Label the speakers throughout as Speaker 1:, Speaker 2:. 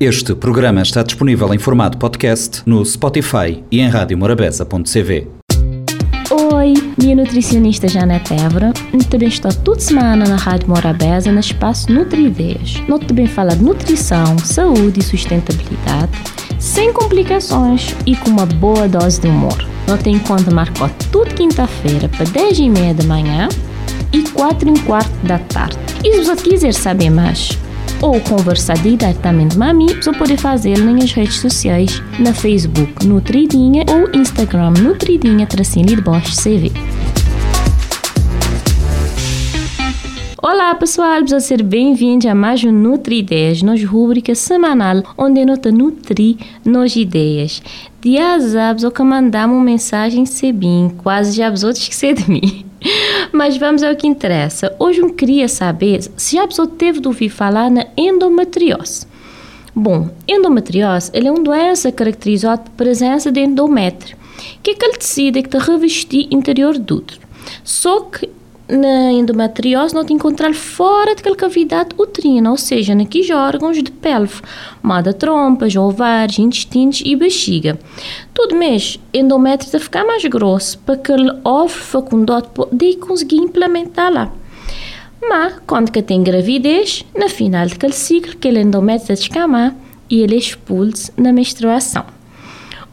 Speaker 1: Este programa está disponível em formato podcast no Spotify e em radiomorabeza.cv.
Speaker 2: Oi, minha nutricionista Janete Évora. Também estou toda semana na Rádio Morabeza no espaço Nutri-Ideias. Nós também fala de nutrição, saúde e sustentabilidade, sem complicações e com uma boa dose de humor. Nós tem conta marcou toda quinta-feira para 10 e meia da manhã e 4 e quarto da tarde. E se você quiser saber mais, ou conversar diretamente comigo, você pode fazer nas redes sociais, na Facebook Nutridinha ou Instagram Nutridinha tracinho de Bosch CV. Olá pessoal, vou ser bem-vindos a mais um Nutri Ideias, nossa rubrica semanal onde nós nutri nos ideias. Dia sabes ou que mandamos uma mensagem sebim, quase já vos esquecer de mim. Mas vamos ao que interessa. Hoje eu queria saber se já pessoa teve de ouvir falar na endometriose. Bom, endometriose é uma doença caracterizada por presença de endométrio, que é aquele tecido que está revestir interior do útero. Só que na endometriose não te encontrar fora daquela cavidade uterina, ou seja, naqueles órgãos de pelve, moda trompas, ovários, intestinos e bexiga. Tudo mês, endométrio vai ficar mais grosso para que ele óvulo fecundado poder conseguir implementar lá. Mas, quando que tem gravidez, na final daquele ciclo, que ele endométrio descamar e ele expulsa na menstruação.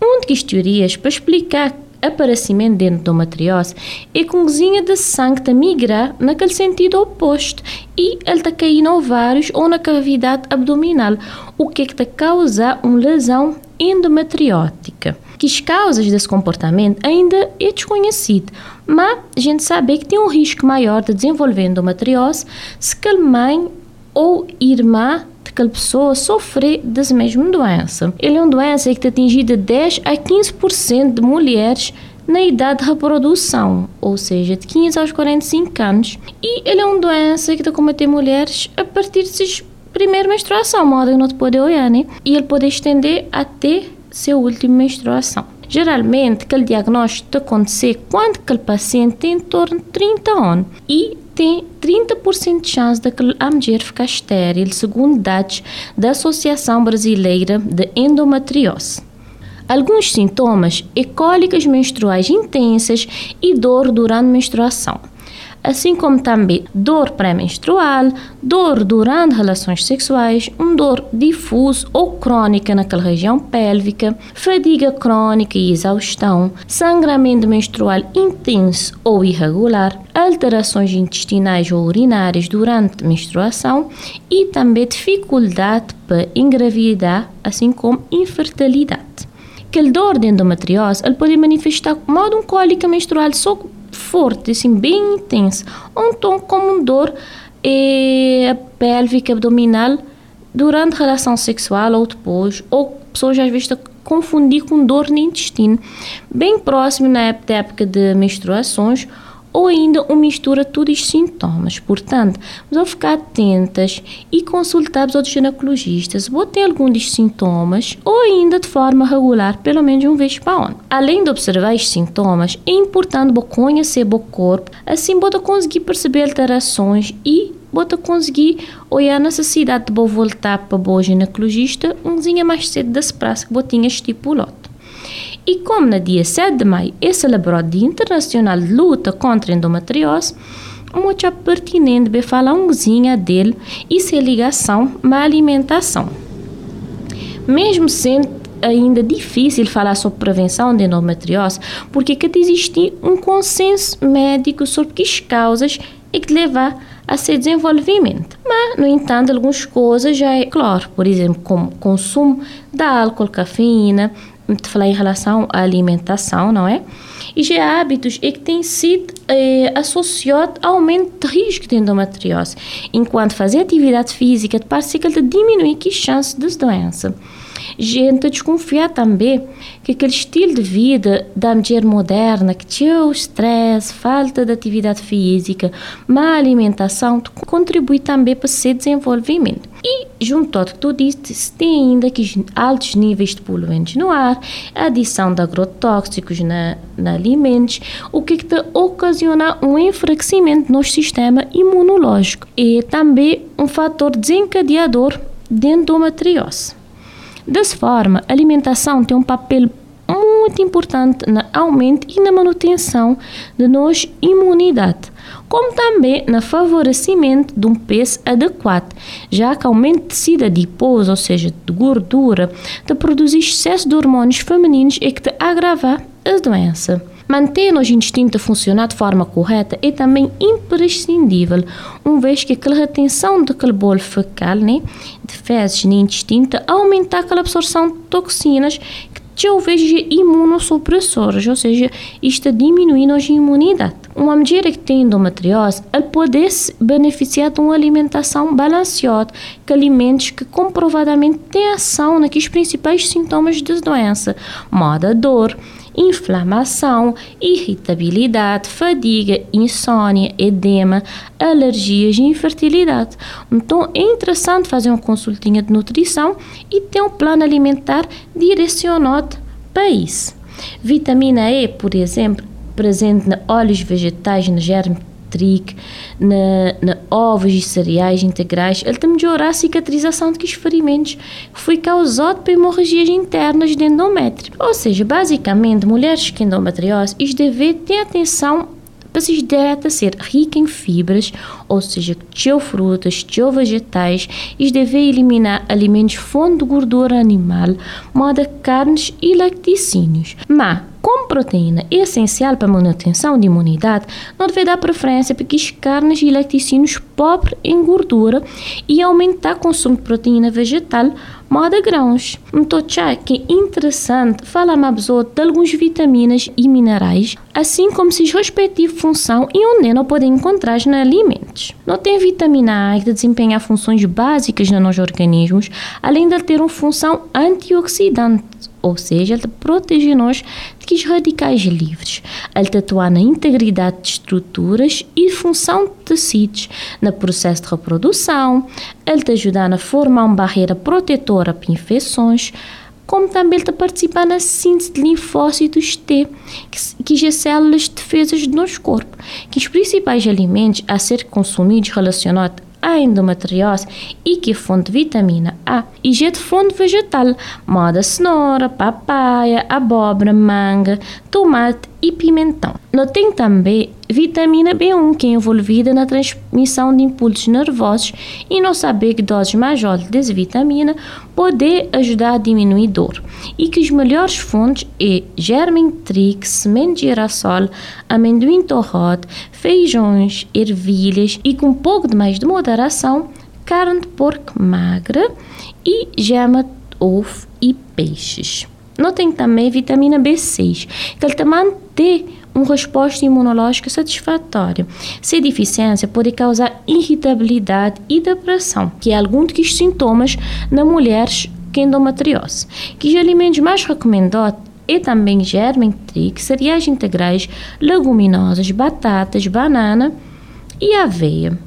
Speaker 2: Uma das teorias para explicar aparecimento de endometriose é com cozinha de sangue está migrar naquele sentido oposto e ele está caindo ovários ou na cavidade abdominal, o que é está causar uma lesão endometriótica. Que as causas desse comportamento ainda é desconhecido, mas a gente sabe que tem um risco maior de desenvolver endometriose se a mãe ou irmã aquela pessoa sofrer dessa mesma doença. Ele é uma doença que atinge de 10 a 15% de mulheres na idade de reprodução, ou seja, de 15 aos 45 anos. E ele é uma doença que comete mulheres a partir de primeira menstruação, modo que não te pode olhar, né? E ele pode estender até sua última menstruação. Geralmente, aquele diagnóstico acontece quando aquele paciente tem em torno de 30 anos e tem 30% de chance de a mulher ficar estéril, segundo dados da Associação Brasileira de Endometriose. Alguns sintomas é cólicas menstruais intensas e dor durante a menstruação assim como também dor pré-menstrual, dor durante relações sexuais, um dor difuso ou crônica naquela região pélvica, fadiga crônica e exaustão, sangramento menstrual intenso ou irregular, alterações intestinais ou urinárias durante a menstruação e também dificuldade para engravidar, assim como infertilidade. Aquele dor de endometriose ele pode manifestar como um cólica menstrual só forte, assim, bem intenso, ou então como dor é, pélvica abdominal durante a relação sexual ou depois, ou pessoas às vezes confundir com dor no intestino, bem próximo na época de menstruações ou ainda uma mistura de todos os sintomas. Portanto, vamos ficar atentas e consultar os outros ginecologistas, vou ter algum dos sintomas ou ainda de forma regular, pelo menos uma vez para ano. Além de observar os sintomas, é importante conhecer o corpo, assim você conseguir perceber alterações e você conseguir olhar a necessidade de voltar para o ginecologista um dia mais cedo das praças que você tinha estipulado. E como no dia 7 de maio é celebrado o Dia Internacional de Luta contra a Endometriose, muito pertinente para falar um pouquinho dele e sua ligação a alimentação. Mesmo sendo ainda difícil falar sobre prevenção de endometriose, porque que existe um consenso médico sobre que causas e que levar a seu desenvolvimento. Mas, no entanto, algumas coisas já é claro, por exemplo, como consumo de álcool, cafeína, falar em relação à alimentação, não é? E já hábitos é que têm sido é, associados ao aumento de risco de endometriose, enquanto fazer atividade física parece que ele diminui as chances de doença gente a desconfiar também que aquele estilo de vida da mulher moderna, que tinha o stress, falta de atividade física, má alimentação, contribui também para esse desenvolvimento. E, junto ao que tu disse, tem ainda que altos níveis de poluentes no ar, adição de agrotóxicos na, na alimentos, o que está ocasiona um enfraquecimento no sistema imunológico e também um fator desencadeador de endometriose. Dessa forma, a alimentação tem um papel muito importante no aumento e na manutenção da nossa imunidade, como também no favorecimento de um peso adequado, já que aumento de tecido adiposo, ou seja, de gordura, te produzir excesso de hormônios femininos e que te agrava a doença. Manter intestino a funcionar de forma correta é também imprescindível, uma vez que aquela retenção daquele bolo fecal, né, de fezes no intestino, aumenta aquela absorção de toxinas que talvez imunossupressoras, ou seja, isto diminui a imunidade. Uma mulher que tem endometriose, ela pode se beneficiar de uma alimentação balanceada, que alimentos que comprovadamente têm ação naqueles principais sintomas da doença, moda dor, inflamação, irritabilidade, fadiga, insônia, edema, alergias e infertilidade. Então é interessante fazer uma consultinha de nutrição e ter um plano alimentar direcionado para isso. Vitamina E, por exemplo, presente nos óleos vegetais, no germe trigo, na, na, ovos e cereais integrais, ele tem melhorar a cicatrização de ferimentos que foi causado por hemorragias internas de endométrio. Ou seja, basicamente, mulheres com endometriose, isto deve ter atenção para se dieta ser rica em fibras, ou seja, teu frutas, teu vegetais, e deve eliminar alimentos fonte de gordura animal, moda carnes e laticínios. Mas como proteína essencial para a manutenção da imunidade, não deve dar preferência para que carnes e laticínios pobres em gordura e aumentar o consumo de proteína vegetal, moda grãos. Então, que é interessante falar mais de algumas vitaminas e minerais, assim como sua respectiva função e onde não podem encontrar nos alimentos. Não tem vitamina A que desempenha funções básicas nos nossos organismos, além de ter uma função antioxidante ou seja, ele protege-nos de os radicais livres. Ele atua na integridade de estruturas e função de tecidos, no processo de reprodução, ele te ajuda a formar uma barreira protetora para infecções, como também ele participa na síntese de linfócitos T, que, são as células de defesas do nosso corpo, que os principais alimentos a ser consumidos relacionados a endometriose e que é fonte de vitamina A e já de fonte vegetal, moda cenoura, papaya, abóbora, manga, tomate e pimentão. Não tem também vitamina B1, que é envolvida na transmissão de impulsos nervosos e não saber que doses maiores dessa vitamina pode ajudar a diminuir dor. E que as melhores fontes é germen trigo, semente de girassol, amendoim torrado, feijões, ervilhas e com um pouco de mais de moderação, carne de porco magra e gema, ovo e peixes. Notem também vitamina B6, que ele também tem uma resposta imunológica satisfatória. Se deficiência pode causar irritabilidade e depressão, que é algum dos sintomas na mulheres com endometriose. Que os alimentos mais recomendados é também germen trigo, cereais integrais, leguminosas, batatas, banana e aveia.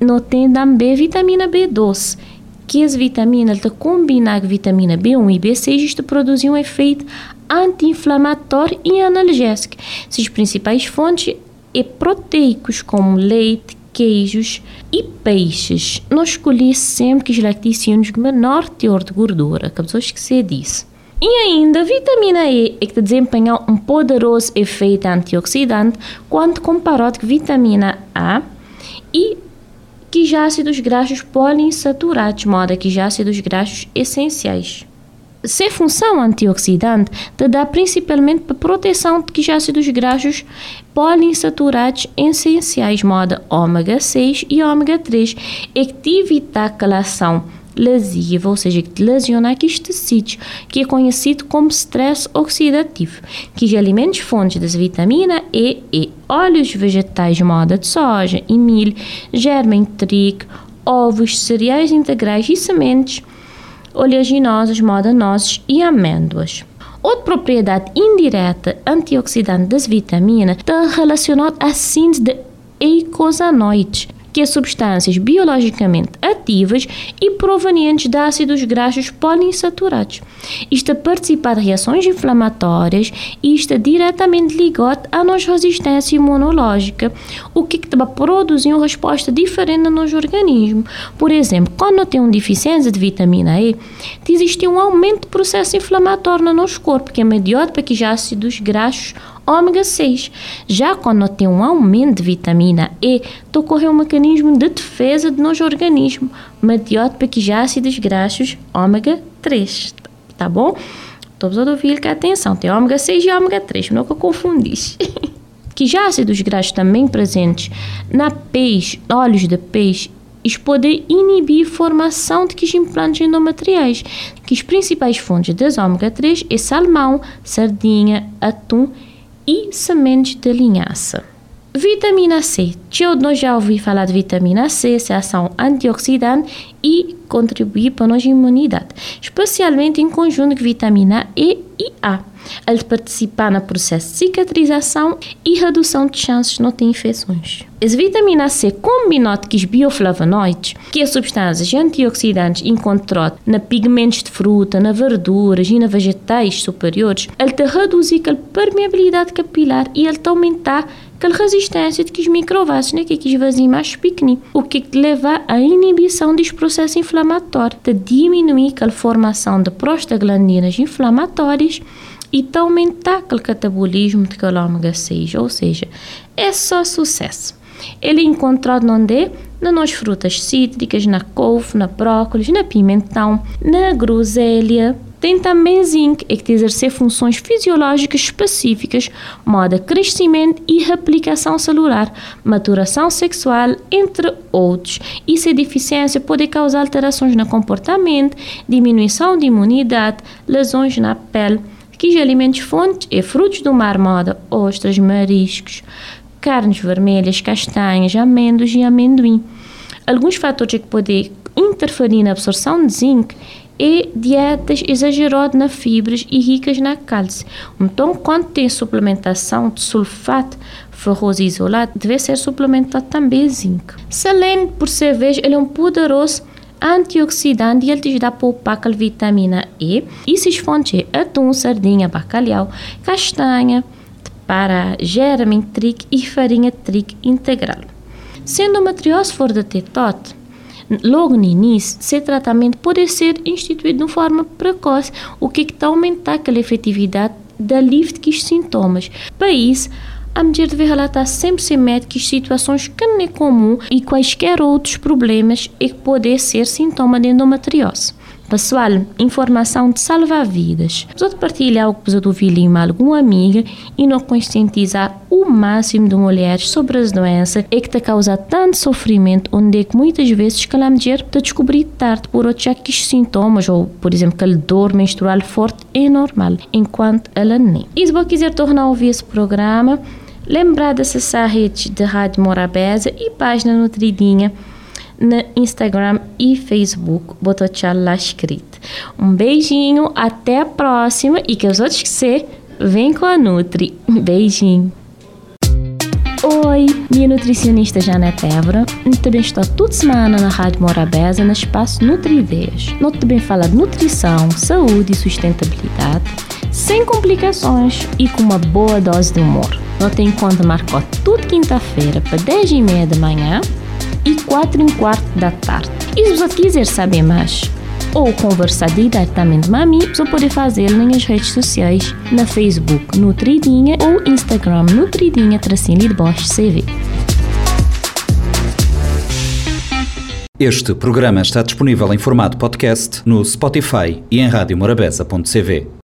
Speaker 2: Notem também vitamina B12, que as vitaminas, de combinar com vitamina B1 e B6, isto produzem um efeito anti-inflamatório e analgésico. As principais fontes é proteicos como leite, queijos e peixes. Nós escolhemos sempre os laticínios com menor teor de gordura, que a pessoa esquecer disso. E ainda, a vitamina E é que desempenha um poderoso efeito antioxidante quando comparado com vitamina A e que ácidos graxos poliinsaturados, modo que ácidos graxos essenciais. Se função antioxidante te dá principalmente para proteção de que ácidos graxos poliinsaturados essenciais, modo ômega 6 e ômega 3, e que evitar a ação lesiva, ou seja, que lesiona aqueles tecidos, que é conhecido como stress oxidativo, que os alimentos fontes das vitamina E e óleos vegetais de moda de soja e milho, germen trigo, ovos, cereais integrais e sementes, oleaginosas, moda nozes e amêndoas. Outra propriedade indireta antioxidante das vitaminas está relacionada à síntese de eicosanoides, que é substâncias biologicamente ativas e provenientes de ácidos graxos poliinsaturados. Isto a participar de reações inflamatórias e está diretamente ligado à nossa resistência imunológica, o que vai produzir uma resposta diferente no nosso organismo. Por exemplo, quando tem uma deficiência de vitamina E, existe um aumento do processo inflamatório no nosso corpo, que é mediado para que já ácidos graxos ômega 6. Já quando tem um aumento de vitamina E, ocorre um mecanismo de defesa do nosso organismo, mediado para que já ácidos graxos ômega 3. Tá bom? Todos a ouvir que atenção, tem ômega 6 e ômega 3, não que confundis. que já ácidos graxos também presentes na peixe, óleos de peixe isto pode inibir a formação de que implantes endometriais, que as principais fontes das ômega 3 é salmão, sardinha, atum e sementes de linhaça. Vitamina C. Eu já ouvi falar de vitamina C, essa ação antioxidante e contribui para a nossa imunidade, especialmente em conjunto com vitamina E e A. Ele participa no processo de cicatrização e redução de chances de não ter infecções. Essa vitamina C combinado com os bioflavonoides, que é substâncias antioxidantes encontradas na pigmentos de fruta, na verduras e na vegetais superiores, ele te a permeabilidade capilar e ele te aumentar aquela resistência de que os né, que os vazios mais pequenos, o que leva à inibição dos processos inflamatórios, de diminuir a formação de prostaglandinas inflamatórias e de aumentar o catabolismo de ômega 6, ou seja, é só sucesso. Ele é encontrado onde? Nas frutas cítricas, na couve, na brócolis, na pimentão, na groselha, tem também zinc, é que exercer funções fisiológicas específicas, moda crescimento e replicação celular, maturação sexual, entre outros. E se deficiência pode causar alterações no comportamento, diminuição de imunidade, lesões na pele. Que os alimentos fontes é frutos do mar, moda, ostras, mariscos, carnes vermelhas, castanhas, amêndoas e amendoim. Alguns fatores que podem interferir na absorção de zinc e dietas exageradas na fibras e ricas na cálcio. Então, quando tem suplementação de sulfato ferroso isolado, deve ser suplementado também zinco. Selênio, por sua vez, ele é um poderoso antioxidante e ele te dá poupar a vitamina E. E se fontes atum, sardinha, bacalhau, castanha, para germe, trigo e farinha trigo integral. Sendo uma triose for de tetote, logo no início, esse tratamento pode ser instituído de forma precoce, o que está aumentar a efetividade da alívio de sintomas. Para isso, a mulher deve relatar sempre sem médicos situações que não é comum e quaisquer outros problemas e que podem ser sintoma de endometriose. Pessoal, informação de salvar vidas. Precisa partilhar o que precisa ouvir com alguma amiga e não conscientizar o máximo de mulheres sobre as doenças e que te causa tanto sofrimento, onde é que muitas vezes que a mulher te descobrir tarde por outros sintomas ou, por exemplo, que a dor menstrual forte é normal, enquanto ela nem. E se você quiser tornar a ouvir esse programa, lembrar de acessar a rede de Rádio Morabeza e página Nutridinha no Instagram e Facebook. Botou lá escrito. Um beijinho, até a próxima e que os outros que você vem com a Nutri. Beijinho. Oi, minha nutricionista Janete Évora. Também estou toda semana na Rádio Morabeza, no espaço Nutri Ideias. Nós também fala de nutrição, saúde e sustentabilidade, sem complicações e com uma boa dose de humor. Nós tem conta marcou tudo quinta-feira para 10 e meia da manhã e 4 e quarto da tarde. E se você quiser saber mais ou conversar diretamente mim, você pode fazer nas redes sociais, na Facebook Nutridinha ou Instagram Nutridinha Tracinho de Bosch CV.
Speaker 1: Este programa está disponível em formato podcast no Spotify e em radiomorabeza.cv.